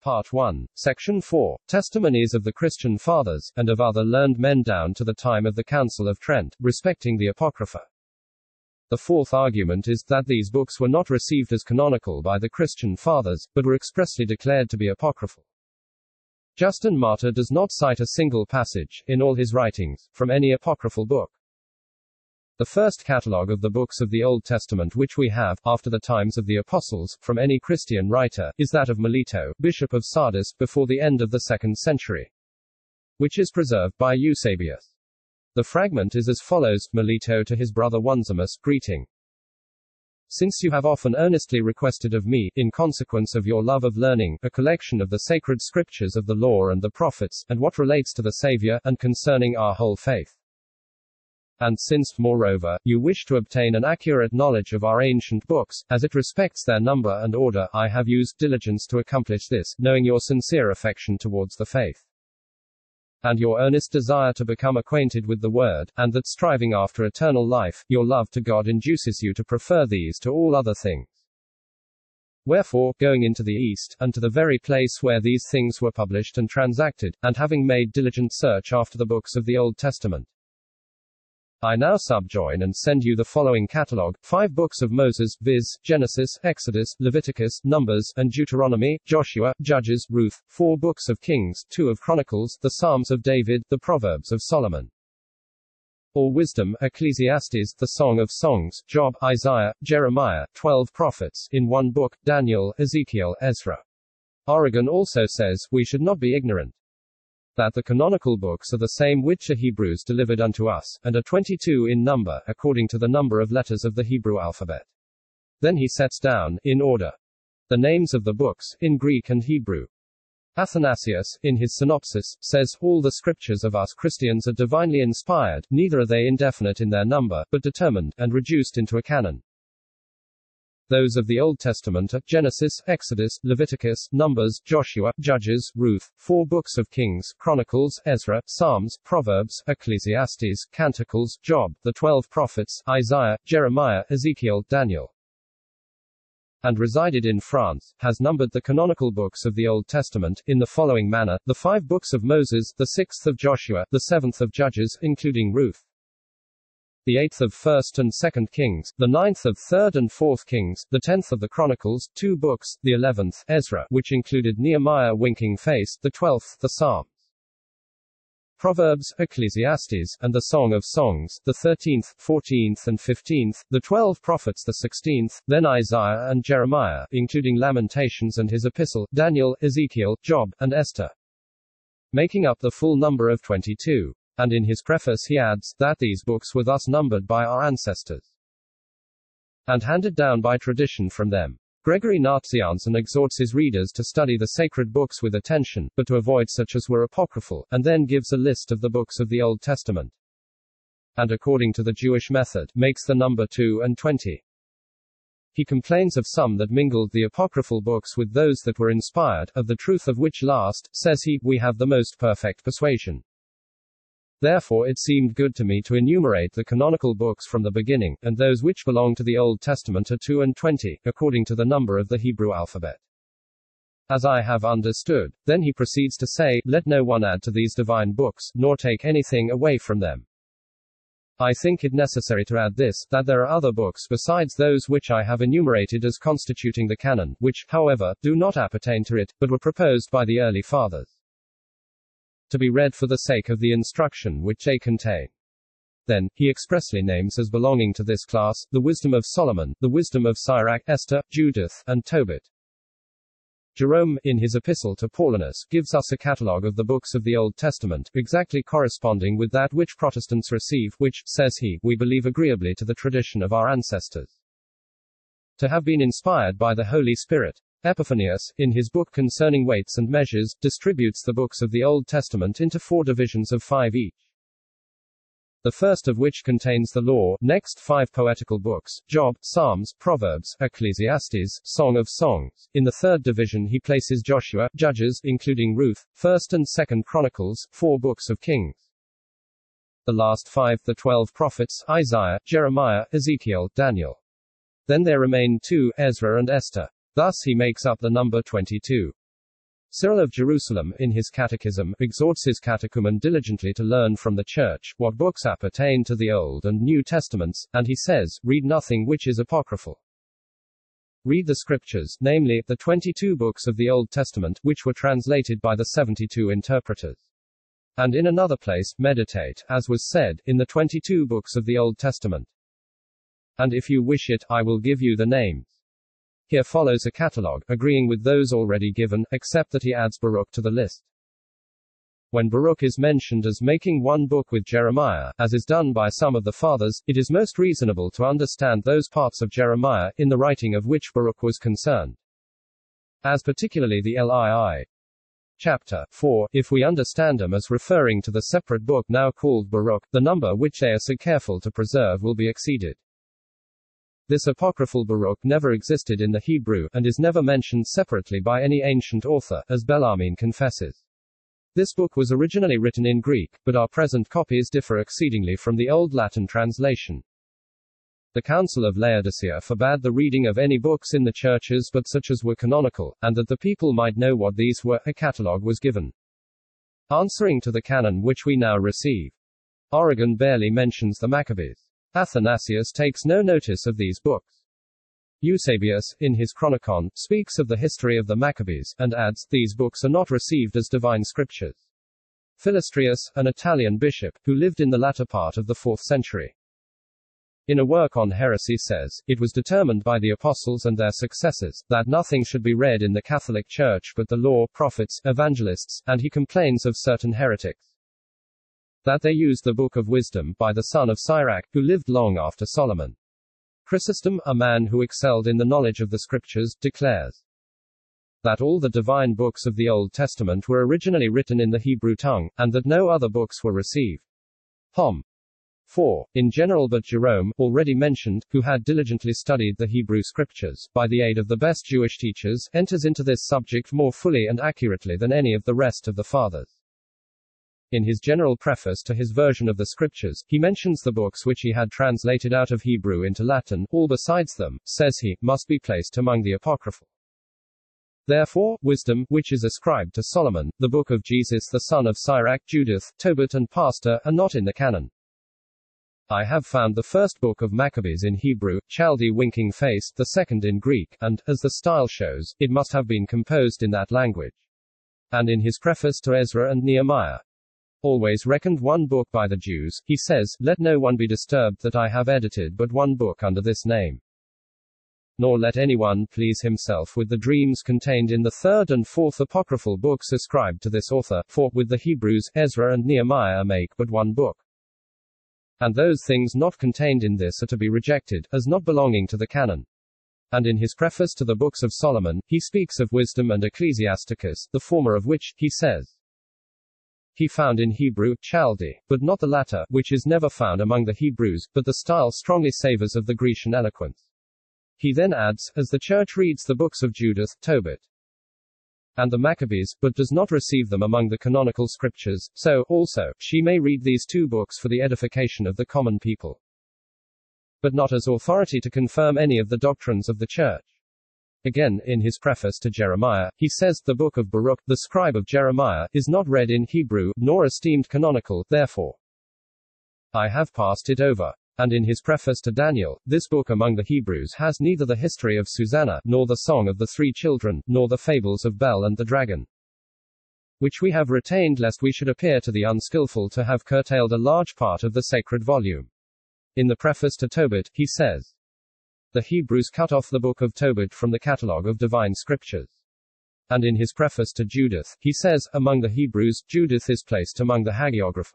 Part 1, Section 4, Testimonies of the Christian Fathers, and of other learned men down to the time of the Council of Trent, respecting the Apocrypha. The fourth argument is that these books were not received as canonical by the Christian Fathers, but were expressly declared to be apocryphal. Justin Martyr does not cite a single passage, in all his writings, from any apocryphal book. The first catalogue of the books of the Old Testament which we have, after the times of the Apostles, from any Christian writer, is that of Melito, Bishop of Sardis, before the end of the second century, which is preserved by Eusebius. The fragment is as follows Melito to his brother Onesimus, greeting. Since you have often earnestly requested of me, in consequence of your love of learning, a collection of the sacred scriptures of the law and the prophets, and what relates to the Savior, and concerning our whole faith. And since, moreover, you wish to obtain an accurate knowledge of our ancient books, as it respects their number and order, I have used diligence to accomplish this, knowing your sincere affection towards the faith. And your earnest desire to become acquainted with the Word, and that striving after eternal life, your love to God induces you to prefer these to all other things. Wherefore, going into the East, and to the very place where these things were published and transacted, and having made diligent search after the books of the Old Testament, I now subjoin and send you the following catalogue, five books of Moses, viz., Genesis, Exodus, Leviticus, Numbers, and Deuteronomy, Joshua, Judges, Ruth, four books of Kings, two of Chronicles, the Psalms of David, the Proverbs of Solomon. All wisdom, Ecclesiastes, the Song of Songs, Job, Isaiah, Jeremiah, twelve prophets, in one book, Daniel, Ezekiel, Ezra. Origen also says, we should not be ignorant that the canonical books are the same which the Hebrews delivered unto us, and are 22 in number, according to the number of letters of the Hebrew alphabet. Then he sets down, in order, the names of the books, in Greek and Hebrew. Athanasius, in his synopsis, says, All the scriptures of us Christians are divinely inspired, neither are they indefinite in their number, but determined, and reduced into a canon. Those of the Old Testament are Genesis, Exodus, Leviticus, Numbers, Joshua, Judges, Ruth, four books of Kings, Chronicles, Ezra, Psalms, Proverbs, Ecclesiastes, Canticles, Job, the twelve prophets, Isaiah, Jeremiah, Ezekiel, Daniel and resided in France, has numbered the canonical books of the Old Testament, in the following manner, the five books of Moses, the sixth of Joshua, the seventh of Judges, including Ruth, the eighth of First and Second Kings, the ninth of Third and Fourth Kings, the tenth of the Chronicles, two books, the eleventh, Ezra, which included Nehemiah winking face, the twelfth, the Psalms. Proverbs, Ecclesiastes, and the Song of Songs, the 13th, 14th, and 15th, the 12 prophets, the 16th, then Isaiah and Jeremiah, including Lamentations and his epistle, Daniel, Ezekiel, Job, and Esther, making up the full number of 22 and in his preface he adds, that these books were thus numbered by our ancestors and handed down by tradition from them. Gregory Nazianzen exhorts his readers to study the sacred books with attention, but to avoid such as were apocryphal, and then gives a list of the books of the Old Testament. And according to the Jewish method, makes the number 2 and 20. He complains of some that mingled the apocryphal books with those that were inspired, of the truth of which last, says he, we have the most perfect persuasion. Therefore it seemed good to me to enumerate the canonical books from the beginning, and those which belong to the Old Testament are two and twenty, according to the number of the Hebrew alphabet. As I have understood, then he proceeds to say, Let no one add to these divine books, nor take anything away from them. I think it necessary to add this, that there are other books besides those which I have enumerated as constituting the canon, which, however, do not appertain to it, but were proposed by the early fathers to be read for the sake of the instruction which they contain. Then, he expressly names as belonging to this class, the wisdom of Solomon, the wisdom of Sirach, Esther, Judith, and Tobit. Jerome, in his epistle to Paulinus, gives us a catalogue of the books of the Old Testament, exactly corresponding with that which Protestants receive, which, says he, we believe agreeably to the tradition of our ancestors. To have been inspired by the Holy Spirit. Epiphanius, in his book concerning weights and measures, distributes the books of the Old Testament into four divisions of five each. The first of which contains the law, next five poetical books, Job, Psalms, Proverbs, Ecclesiastes, Song of Songs. In the third division he places Joshua, Judges, including Ruth, 1st and 2nd Chronicles, four books of Kings. The last five, the twelve prophets, Isaiah, Jeremiah, Ezekiel, Daniel. Then there remain two, Ezra and Esther. Thus he makes up the number 22. Cyril of Jerusalem, in his Catechism, exhorts his catechumen diligently to learn from the Church what books appertain to the Old and New Testaments, and he says, Read nothing which is apocryphal. Read the Scriptures, namely, the 22 books of the Old Testament, which were translated by the 72 interpreters. And in another place, meditate, as was said, in the 22 books of the Old Testament. And if you wish it, I will give you the names. Here follows a catalogue, agreeing with those already given, except that he adds Baruch to the list. When Baruch is mentioned as making one book with Jeremiah, as is done by some of the fathers, it is most reasonable to understand those parts of Jeremiah, in the writing of which Baruch was concerned. As particularly the LII. Chapter 4, if we understand them as referring to the separate book now called Baruch, the number which they are so careful to preserve will be exceeded. This apocryphal Baruch never existed in the Hebrew, and is never mentioned separately by any ancient author, as Bellarmine confesses. This book was originally written in Greek, but our present copies differ exceedingly from the Old Latin translation. The Council of Laodicea forbade the reading of any books in the churches but such as were canonical, and that the people might know what these were, a catalogue was given. Answering to the canon which we now receive, Origen barely mentions the Maccabees. Athanasius takes no notice of these books. Eusebius, in his Chronicon, speaks of the history of the Maccabees, and adds, these books are not received as divine scriptures. Philastrius, an Italian bishop, who lived in the latter part of the 4th century, in a work on heresy says, it was determined by the apostles and their successors, that nothing should be read in the Catholic Church but the law, prophets, evangelists, and he complains of certain heretics that they used the Book of Wisdom by the son of Sirach, who lived long after Solomon. Chrysostom, a man who excelled in the knowledge of the Scriptures, declares that all the divine books of the Old Testament were originally written in the Hebrew tongue, and that no other books were received. Hom. 4. In general but Jerome, already mentioned, who had diligently studied the Hebrew Scriptures, by the aid of the best Jewish teachers, enters into this subject more fully and accurately than any of the rest of the fathers. In his general preface to his version of the scriptures, he mentions the books which he had translated out of Hebrew into Latin, all besides them, says he, must be placed among the apocryphal. Therefore, wisdom, which is ascribed to Solomon, the book of Jesus the son of Sirach, Judith, Tobit and Pastor, are not in the canon. I have found the first book of Maccabees in Hebrew, Chaldee winking face, the second in Greek, and, as the style shows, it must have been composed in that language. And in his preface to Ezra and Nehemiah, always reckoned one book by the Jews, he says, Let no one be disturbed that I have edited but one book under this name. Nor let anyone please himself with the dreams contained in the third and fourth apocryphal books ascribed to this author, for, with the Hebrews, Ezra and Nehemiah make but one book. And those things not contained in this are to be rejected, as not belonging to the canon. And in his preface to the books of Solomon, he speaks of wisdom and Ecclesiasticus, the former of which, he says, he found in Hebrew, Chaldee, but not the latter, which is never found among the Hebrews, but the style strongly savors of the Grecian eloquence. He then adds, as the church reads the books of Judith, Tobit, and the Maccabees, but does not receive them among the canonical scriptures, so, also, she may read these two books for the edification of the common people, but not as authority to confirm any of the doctrines of the church. Again, in his preface to Jeremiah, he says, The book of Baruch, the scribe of Jeremiah, is not read in Hebrew, nor esteemed canonical, therefore. I have passed it over. And in his preface to Daniel, this book among the Hebrews has neither the history of Susanna, nor the song of the three children, nor the fables of Bel and the dragon. Which we have retained lest we should appear to the unskilful to have curtailed a large part of the sacred volume. In the preface to Tobit, he says, the Hebrews cut off the book of Tobit from the catalogue of divine scriptures. And in his preface to Judith, he says, Among the Hebrews, Judith is placed among the hagiographa,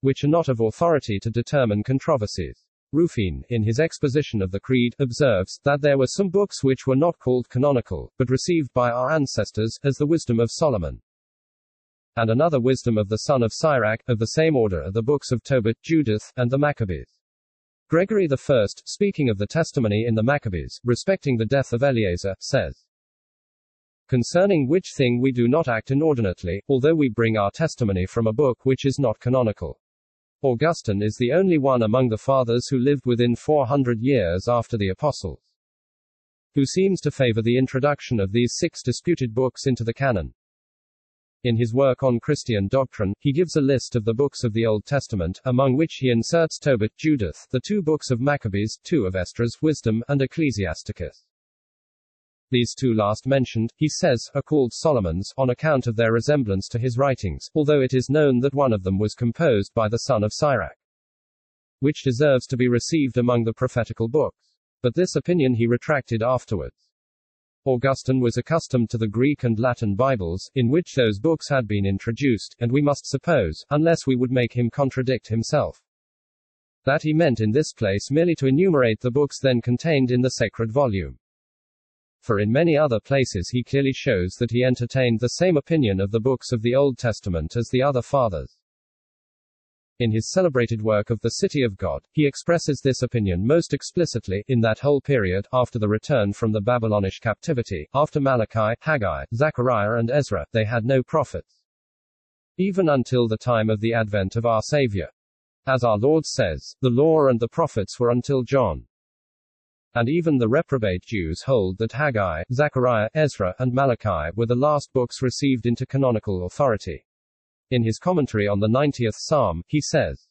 which are not of authority to determine controversies. Ruffin, in his exposition of the Creed, observes that there were some books which were not called canonical, but received by our ancestors, as the Wisdom of Solomon, and another Wisdom of the son of Sirach, of the same order are the books of Tobit, Judith, and the Maccabees. Gregory I, speaking of the testimony in the Maccabees, respecting the death of Eleazar, says, Concerning which thing we do not act inordinately, although we bring our testimony from a book which is not canonical. Augustine is the only one among the fathers who lived within 400 years after the apostles. who seems to favor the introduction of these six disputed books into the canon. In his work on Christian doctrine, he gives a list of the books of the Old Testament, among which he inserts Tobit, Judith, the two books of Maccabees, two of Esdras, Wisdom, and Ecclesiasticus. These two last mentioned, he says, are called Solomon's, on account of their resemblance to his writings, although it is known that one of them was composed by the son of Sirach, which deserves to be received among the prophetical books. But this opinion he retracted afterwards. Augustine was accustomed to the Greek and Latin Bibles, in which those books had been introduced, and we must suppose, unless we would make him contradict himself, that he meant in this place merely to enumerate the books then contained in the sacred volume. For in many other places he clearly shows that he entertained the same opinion of the books of the Old Testament as the other fathers. In his celebrated work of the City of God, he expresses this opinion most explicitly, in that whole period, after the return from the Babylonish captivity, after Malachi, Haggai, Zechariah and Ezra, they had no prophets. Even until the time of the advent of our Savior. As our Lord says, the law and the prophets were until John. And even the reprobate Jews hold that Haggai, Zechariah, Ezra, and Malachi were the last books received into canonical authority. In his commentary on the 90th Psalm, he says,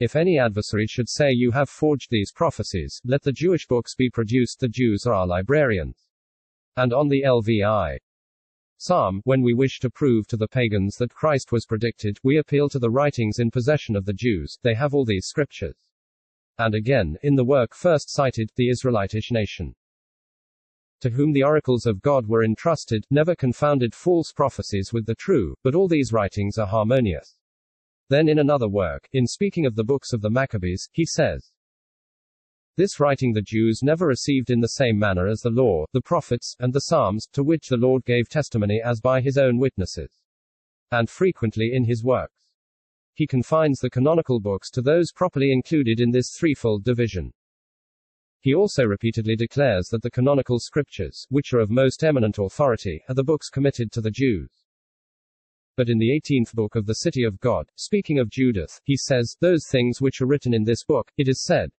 If any adversary should say you have forged these prophecies, let the Jewish books be produced, the Jews are our librarians. And on the LVI Psalm, when we wish to prove to the pagans that Christ was predicted, we appeal to the writings in possession of the Jews, they have all these scriptures. And again, in the work first cited, the Israelitish nation to whom the oracles of God were entrusted, never confounded false prophecies with the true, but all these writings are harmonious. Then in another work, in speaking of the books of the Maccabees, he says, this writing the Jews never received in the same manner as the law, the prophets, and the Psalms, to which the Lord gave testimony as by his own witnesses. And frequently in his works. He confines the canonical books to those properly included in this threefold division. He also repeatedly declares that the canonical scriptures, which are of most eminent authority, are the books committed to the Jews. But in the 18th book of the City of God, speaking of Judith, he says, Those things which are written in this book, it is said,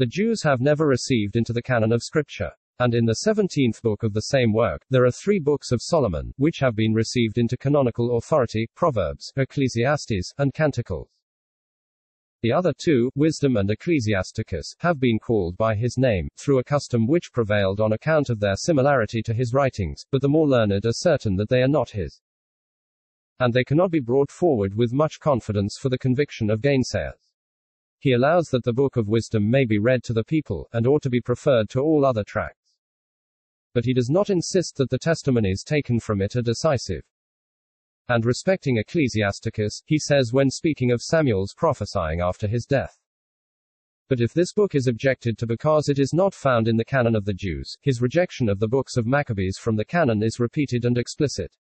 the Jews have never received into the canon of Scripture. And in the 17th book of the same work, there are three books of Solomon, which have been received into canonical authority Proverbs, Ecclesiastes, and Canticles. The other two, Wisdom and Ecclesiasticus, have been called by his name, through a custom which prevailed on account of their similarity to his writings, but the more learned are certain that they are not his. And they cannot be brought forward with much confidence for the conviction of gainsayers. He allows that the Book of Wisdom may be read to the people, and ought to be preferred to all other tracts. But he does not insist that the testimonies taken from it are decisive. And respecting Ecclesiasticus, he says when speaking of Samuel's prophesying after his death. But if this book is objected to because it is not found in the canon of the Jews, his rejection of the books of Maccabees from the canon is repeated and explicit.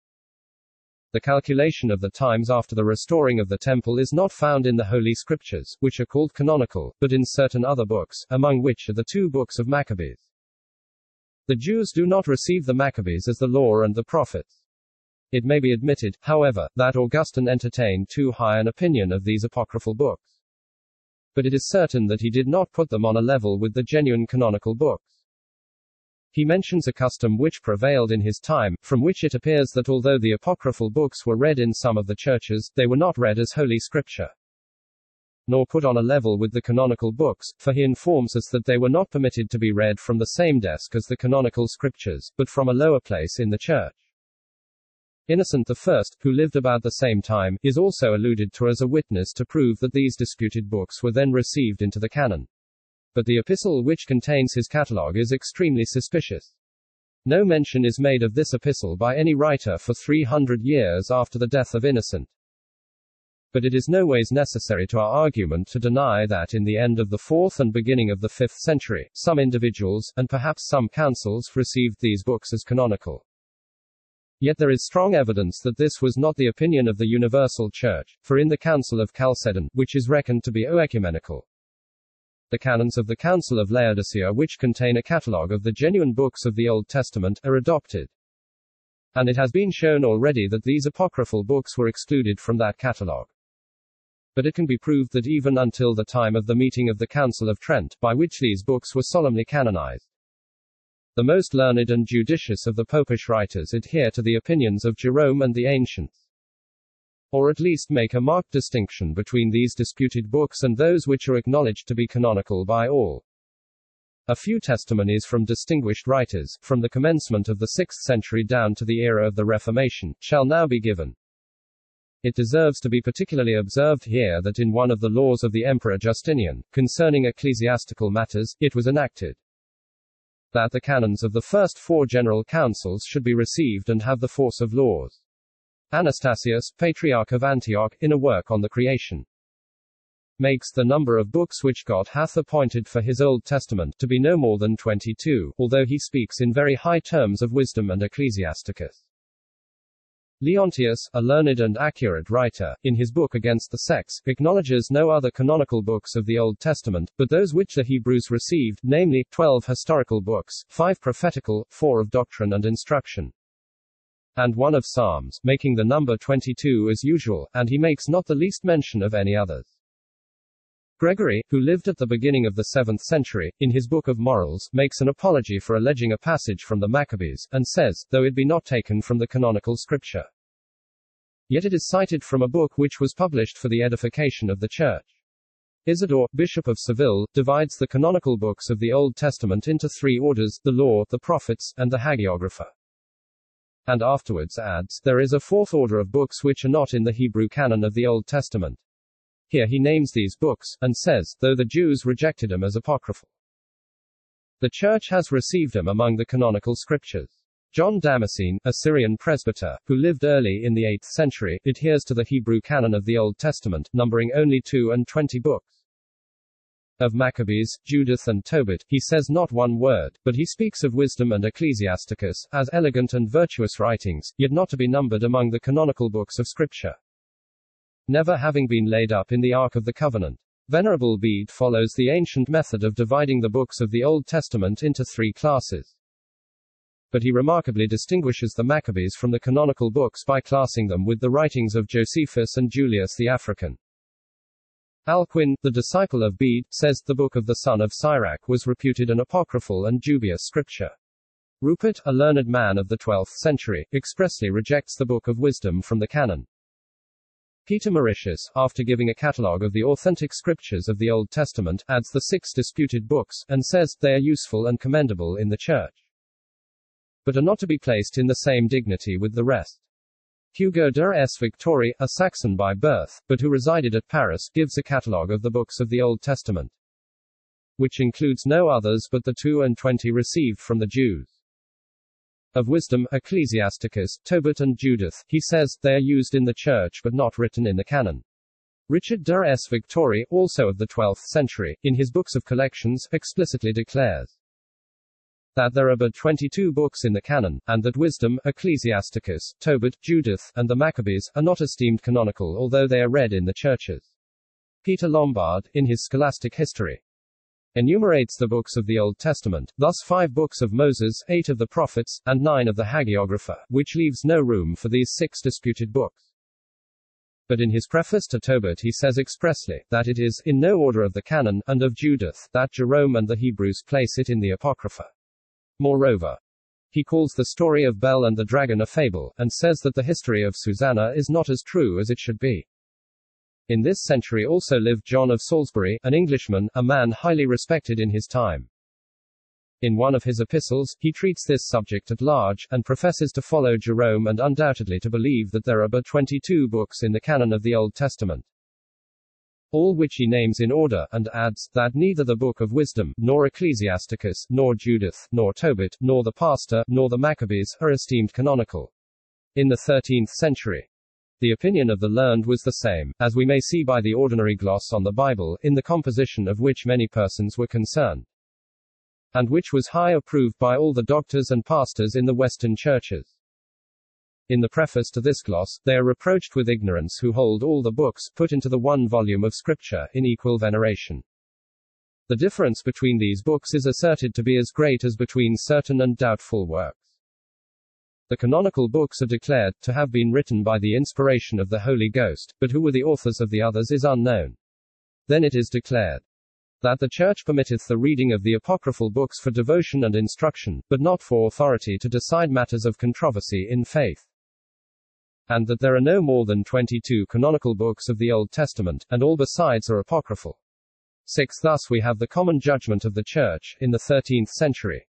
The calculation of the times after the restoring of the temple is not found in the Holy Scriptures, which are called canonical, but in certain other books, among which are the two books of Maccabees. The Jews do not receive the Maccabees as the law and the prophets. It may be admitted, however, that Augustine entertained too high an opinion of these apocryphal books. But it is certain that he did not put them on a level with the genuine canonical books. He mentions a custom which prevailed in his time, from which it appears that although the apocryphal books were read in some of the churches, they were not read as Holy Scripture nor put on a level with the canonical books, for he informs us that they were not permitted to be read from the same desk as the canonical scriptures, but from a lower place in the church. Innocent I, who lived about the same time, is also alluded to as a witness to prove that these disputed books were then received into the canon. But the epistle which contains his catalogue is extremely suspicious. No mention is made of this epistle by any writer for 300 years after the death of Innocent. But it is no ways necessary to our argument to deny that in the end of the 4th and beginning of the 5th century, some individuals, and perhaps some councils, received these books as canonical. Yet there is strong evidence that this was not the opinion of the universal church, for in the Council of Chalcedon, which is reckoned to be oecumenical, the canons of the Council of Laodicea, which contain a catalogue of the genuine books of the Old Testament, are adopted. And it has been shown already that these apocryphal books were excluded from that catalogue. But it can be proved that even until the time of the meeting of the Council of Trent, by which these books were solemnly canonized, The most learned and judicious of the popish writers adhere to the opinions of Jerome and the ancients. Or at least make a marked distinction between these disputed books and those which are acknowledged to be canonical by all. A few testimonies from distinguished writers, from the commencement of the 6th century down to the era of the Reformation, shall now be given. It deserves to be particularly observed here that in one of the laws of the Emperor Justinian, concerning ecclesiastical matters, it was enacted that the canons of the first four general councils should be received and have the force of laws. Anastasius, Patriarch of Antioch, in a work on the creation, makes the number of books which God hath appointed for his Old Testament to be no more than 22, although he speaks in very high terms of wisdom and ecclesiasticus. Leontius, a learned and accurate writer, in his book Against the Sects, acknowledges no other canonical books of the Old Testament, but those which the Hebrews received, namely, twelve historical books, five prophetical, four of doctrine and instruction, and one of Psalms, making the number 22 as usual, and he makes not the least mention of any others. Gregory, who lived at the beginning of the 7th century, in his Book of Morals, makes an apology for alleging a passage from the Maccabees, and says, though it be not taken from the canonical scripture, yet it is cited from a book which was published for the edification of the Church. Isidore, Bishop of Seville, divides the canonical books of the Old Testament into three orders the Law, the Prophets, and the Hagiographa. And afterwards adds, there is a fourth order of books which are not in the Hebrew canon of the Old Testament. Here he names these books, and says, though the Jews rejected them as apocryphal, the Church has received them among the canonical scriptures. John Damascene, a Syrian presbyter, who lived early in the 8th century, adheres to the Hebrew canon of the Old Testament, numbering only two and twenty books. Of Maccabees, Judith and Tobit, he says not one word, but he speaks of wisdom and Ecclesiasticus, as elegant and virtuous writings, yet not to be numbered among the canonical books of Scripture never having been laid up in the Ark of the Covenant. Venerable Bede follows the ancient method of dividing the books of the Old Testament into three classes. But he remarkably distinguishes the Maccabees from the canonical books by classing them with the writings of Josephus and Julius the African. Alcuin, the disciple of Bede, says the book of the son of Sirach was reputed an apocryphal and dubious scripture. Rupert, a learned man of the 12th century, expressly rejects the Book of Wisdom from the canon. Peter Mauritius, after giving a catalogue of the authentic scriptures of the Old Testament, adds the six disputed books, and says, they are useful and commendable in the Church, but are not to be placed in the same dignity with the rest. Hugo de S. Victori, a Saxon by birth, but who resided at Paris, gives a catalogue of the books of the Old Testament, which includes no others but the two and twenty received from the Jews of wisdom, Ecclesiasticus, Tobit and Judith, he says, they are used in the church but not written in the canon. Richard de S. Victori, also of the 12th century, in his books of collections, explicitly declares that there are but 22 books in the canon, and that wisdom, Ecclesiasticus, Tobit, Judith, and the Maccabees, are not esteemed canonical although they are read in the churches. Peter Lombard, in his Scholastic History, enumerates the books of the Old Testament, thus five books of Moses, eight of the prophets, and nine of the Hagiographa, which leaves no room for these six disputed books. But in his preface to Tobit he says expressly, that it is, in no order of the canon, and of Judith, that Jerome and the Hebrews place it in the Apocrypha. Moreover, he calls the story of Bel and the dragon a fable, and says that the history of Susanna is not as true as it should be. In this century also lived John of Salisbury, an Englishman, a man highly respected in his time. In one of his epistles, he treats this subject at large, and professes to follow Jerome and undoubtedly to believe that there are but 22 books in the canon of the Old Testament. All which he names in order, and adds, that neither the Book of Wisdom, nor Ecclesiasticus, nor Judith, nor Tobit, nor the Pastor, nor the Maccabees, are esteemed canonical. In the 13th century, the opinion of the learned was the same, as we may see by the ordinary gloss on the Bible, in the composition of which many persons were concerned, and which was high approved by all the doctors and pastors in the Western churches. In the preface to this gloss, they are reproached with ignorance who hold all the books, put into the one volume of Scripture, in equal veneration. The difference between these books is asserted to be as great as between certain and doubtful works. The canonical books are declared to have been written by the inspiration of the Holy Ghost, but who were the authors of the others is unknown. Then it is declared that the Church permitteth the reading of the apocryphal books for devotion and instruction, but not for authority to decide matters of controversy in faith. And that there are no more than 22 canonical books of the Old Testament, and all besides are apocryphal. 6. Thus we have the common judgment of the Church, in the 13th century,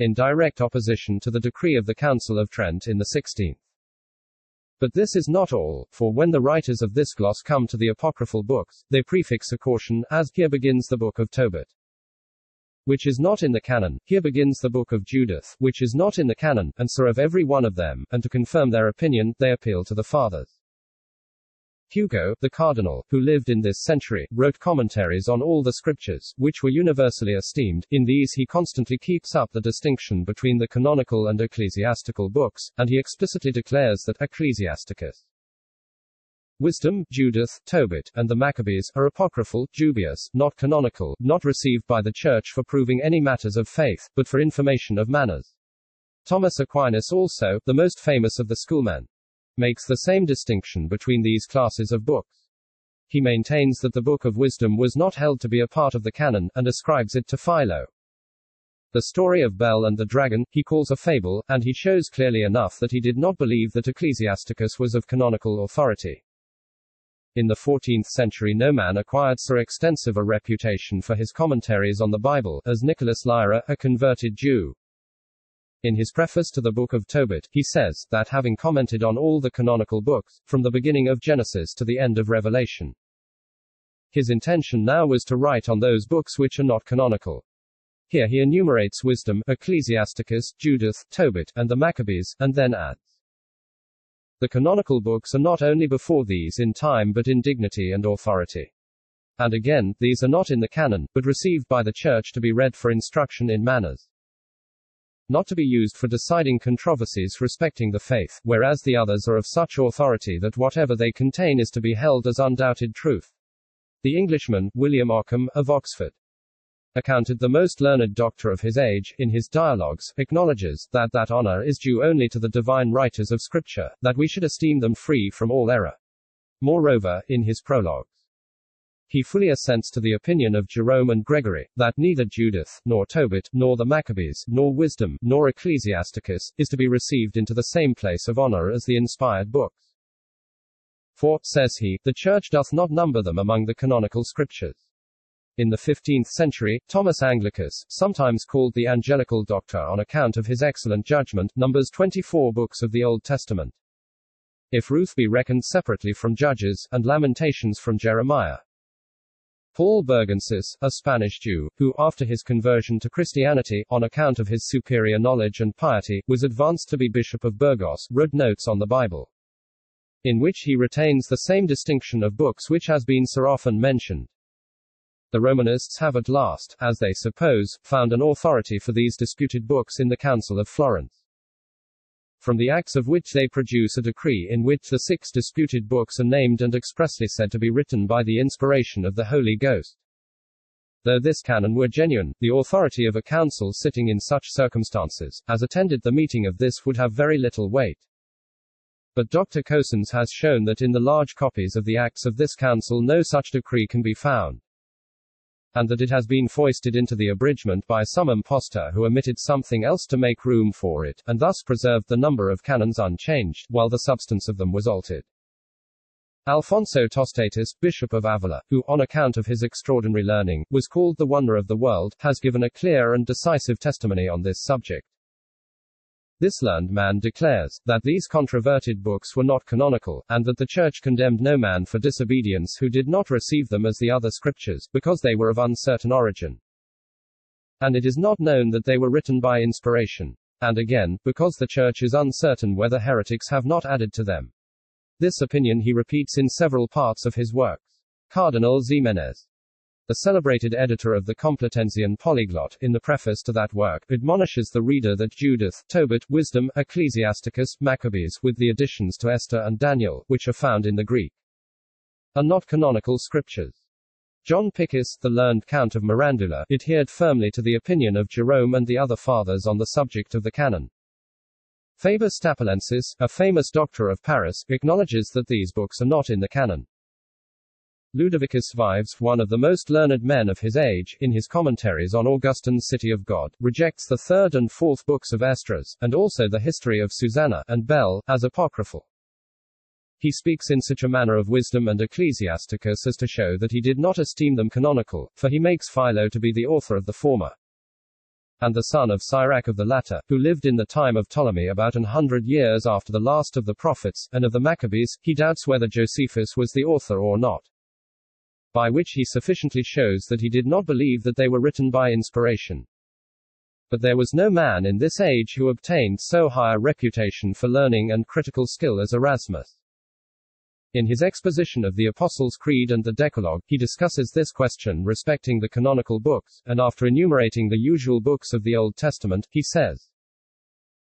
in direct opposition to the decree of the Council of Trent in the 16th. But this is not all, for when the writers of this gloss come to the apocryphal books, they prefix a caution, as here begins the book of Tobit, which is not in the canon, here begins the book of Judith, which is not in the canon, and so of every one of them, and to confirm their opinion, they appeal to the fathers. Hugo, the cardinal, who lived in this century, wrote commentaries on all the scriptures, which were universally esteemed. In these he constantly keeps up the distinction between the canonical and ecclesiastical books, and he explicitly declares that Ecclesiasticus, Wisdom, Judith, Tobit, and the Maccabees, are apocryphal, dubious, not canonical, not received by the Church for proving any matters of faith, but for information of manners. Thomas Aquinas also, the most famous of the schoolmen, makes the same distinction between these classes of books. He maintains that the Book of Wisdom was not held to be a part of the canon, and ascribes it to Philo. The story of Bel and the dragon, he calls a fable, and he shows clearly enough that he did not believe that Ecclesiasticus was of canonical authority. In the 14th century no man acquired so extensive a reputation for his commentaries on the Bible, as Nicholas Lyra, a converted Jew. In his preface to the Book of Tobit, he says, that having commented on all the canonical books, from the beginning of Genesis to the end of Revelation, his intention now was to write on those books which are not canonical. Here he enumerates Wisdom, Ecclesiasticus, Judith, Tobit, and the Maccabees, and then adds, The canonical books are not only before these in time but in dignity and authority. And again, these are not in the canon, but received by the Church to be read for instruction in manners not to be used for deciding controversies respecting the faith, whereas the others are of such authority that whatever they contain is to be held as undoubted truth. The Englishman, William Ockham, of Oxford, accounted the most learned doctor of his age, in his dialogues, acknowledges that that honor is due only to the divine writers of Scripture, that we should esteem them free from all error. Moreover, in his prologue, he fully assents to the opinion of Jerome and Gregory, that neither Judith, nor Tobit, nor the Maccabees, nor Wisdom, nor Ecclesiasticus, is to be received into the same place of honor as the inspired books. For, says he, the Church doth not number them among the canonical scriptures. In the 15th century, Thomas Anglicus, sometimes called the Angelical Doctor on account of his excellent judgment, numbers 24 books of the Old Testament. If Ruth be reckoned separately from Judges, and Lamentations from Jeremiah, Paul Burgensis, a Spanish Jew, who, after his conversion to Christianity, on account of his superior knowledge and piety, was advanced to be Bishop of Burgos, wrote notes on the Bible, in which he retains the same distinction of books which has been so often mentioned. The Romanists have at last, as they suppose, found an authority for these disputed books in the Council of Florence from the acts of which they produce a decree in which the six disputed books are named and expressly said to be written by the inspiration of the Holy Ghost. Though this canon were genuine, the authority of a council sitting in such circumstances, as attended the meeting of this would have very little weight. But Dr. Cosens has shown that in the large copies of the acts of this council no such decree can be found and that it has been foisted into the abridgment by some impostor who omitted something else to make room for it, and thus preserved the number of canons unchanged, while the substance of them was altered. Alfonso Tostatus, Bishop of Avila, who, on account of his extraordinary learning, was called the wonder of the world, has given a clear and decisive testimony on this subject. This learned man declares, that these controverted books were not canonical, and that the Church condemned no man for disobedience who did not receive them as the other scriptures, because they were of uncertain origin. And it is not known that they were written by inspiration. And again, because the Church is uncertain whether heretics have not added to them. This opinion he repeats in several parts of his works. Cardinal Ximenes the celebrated editor of the Complutensian Polyglot, in the preface to that work, admonishes the reader that Judith, Tobit, Wisdom, Ecclesiasticus, Maccabees, with the additions to Esther and Daniel, which are found in the Greek, are not canonical scriptures. John Picus, the learned Count of Mirandula, adhered firmly to the opinion of Jerome and the other fathers on the subject of the canon. Faber Stapulensis, a famous doctor of Paris, acknowledges that these books are not in the canon. Ludovicus Vives, one of the most learned men of his age, in his commentaries on Augustine's City of God, rejects the third and fourth books of Esdras, and also the history of Susanna and Bel, as apocryphal. He speaks in such a manner of wisdom and Ecclesiasticus as to show that he did not esteem them canonical, for he makes Philo to be the author of the former, and the son of Sirach of the latter, who lived in the time of Ptolemy about an hundred years after the last of the prophets, and of the Maccabees, he doubts whether Josephus was the author or not. By which he sufficiently shows that he did not believe that they were written by inspiration. But there was no man in this age who obtained so high a reputation for learning and critical skill as Erasmus. In his exposition of the Apostles' Creed and the Decalogue, he discusses this question respecting the canonical books, and after enumerating the usual books of the Old Testament, he says,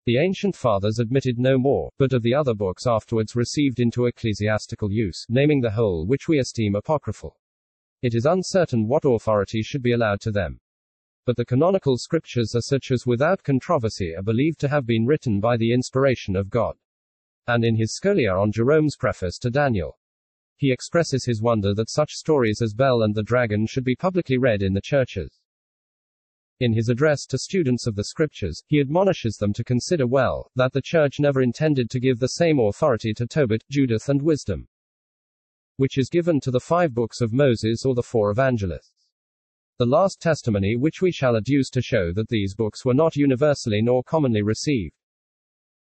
The ancient fathers admitted no more, but of the other books afterwards received into ecclesiastical use, naming the whole which we esteem apocryphal. It is uncertain what authority should be allowed to them. But the canonical scriptures are such as without controversy are believed to have been written by the inspiration of God and in his Scholia on Jerome's preface to Daniel. He expresses his wonder that such stories as Bel and the Dragon should be publicly read in the churches. In his address to students of the scriptures, he admonishes them to consider well, that the church never intended to give the same authority to Tobit, Judith, and Wisdom, which is given to the five books of Moses or the four evangelists. The last testimony which we shall adduce to show that these books were not universally nor commonly received,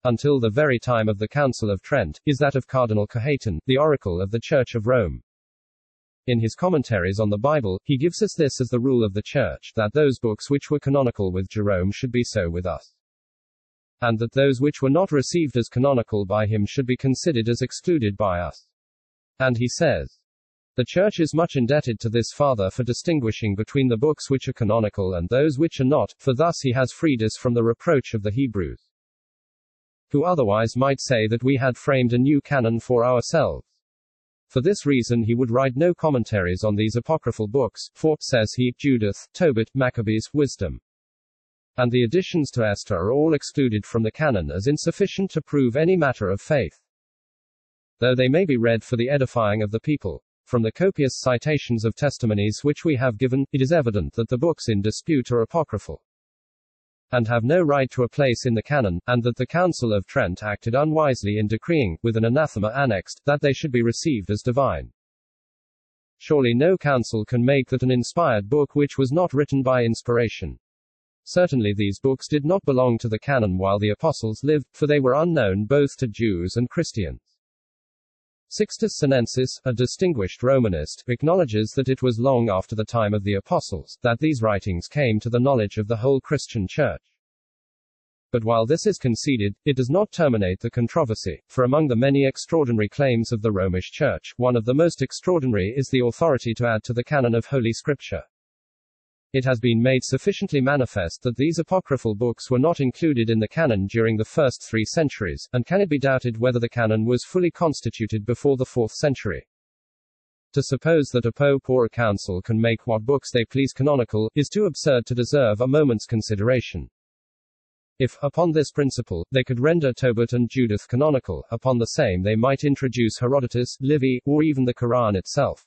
until the very time of the Council of Trent, is that of Cardinal Cajetan, the oracle of the Church of Rome. In his commentaries on the Bible, he gives us this as the rule of the Church, that those books which were canonical with Jerome should be so with us. And that those which were not received as canonical by him should be considered as excluded by us. And he says, the Church is much indebted to this Father for distinguishing between the books which are canonical and those which are not, for thus he has freed us from the reproach of the Hebrews who otherwise might say that we had framed a new canon for ourselves. For this reason he would write no commentaries on these apocryphal books, for, says he, Judith, Tobit, Maccabees, Wisdom, and the additions to Esther are all excluded from the canon as insufficient to prove any matter of faith. Though they may be read for the edifying of the people. From the copious citations of testimonies which we have given, it is evident that the books in dispute are apocryphal and have no right to a place in the canon, and that the Council of Trent acted unwisely in decreeing, with an anathema annexed, that they should be received as divine. Surely no council can make that an inspired book which was not written by inspiration. Certainly these books did not belong to the canon while the apostles lived, for they were unknown both to Jews and Christians. Sixtus Senensis, a distinguished Romanist, acknowledges that it was long after the time of the apostles that these writings came to the knowledge of the whole Christian church. But while this is conceded, it does not terminate the controversy, for among the many extraordinary claims of the Romish Church, one of the most extraordinary is the authority to add to the canon of Holy Scripture. It has been made sufficiently manifest that these apocryphal books were not included in the canon during the first three centuries, and can it be doubted whether the canon was fully constituted before the fourth century? To suppose that a pope or a council can make what books they please canonical, is too absurd to deserve a moment's consideration. If, upon this principle, they could render Tobit and Judith canonical, upon the same they might introduce Herodotus, Livy, or even the Quran itself.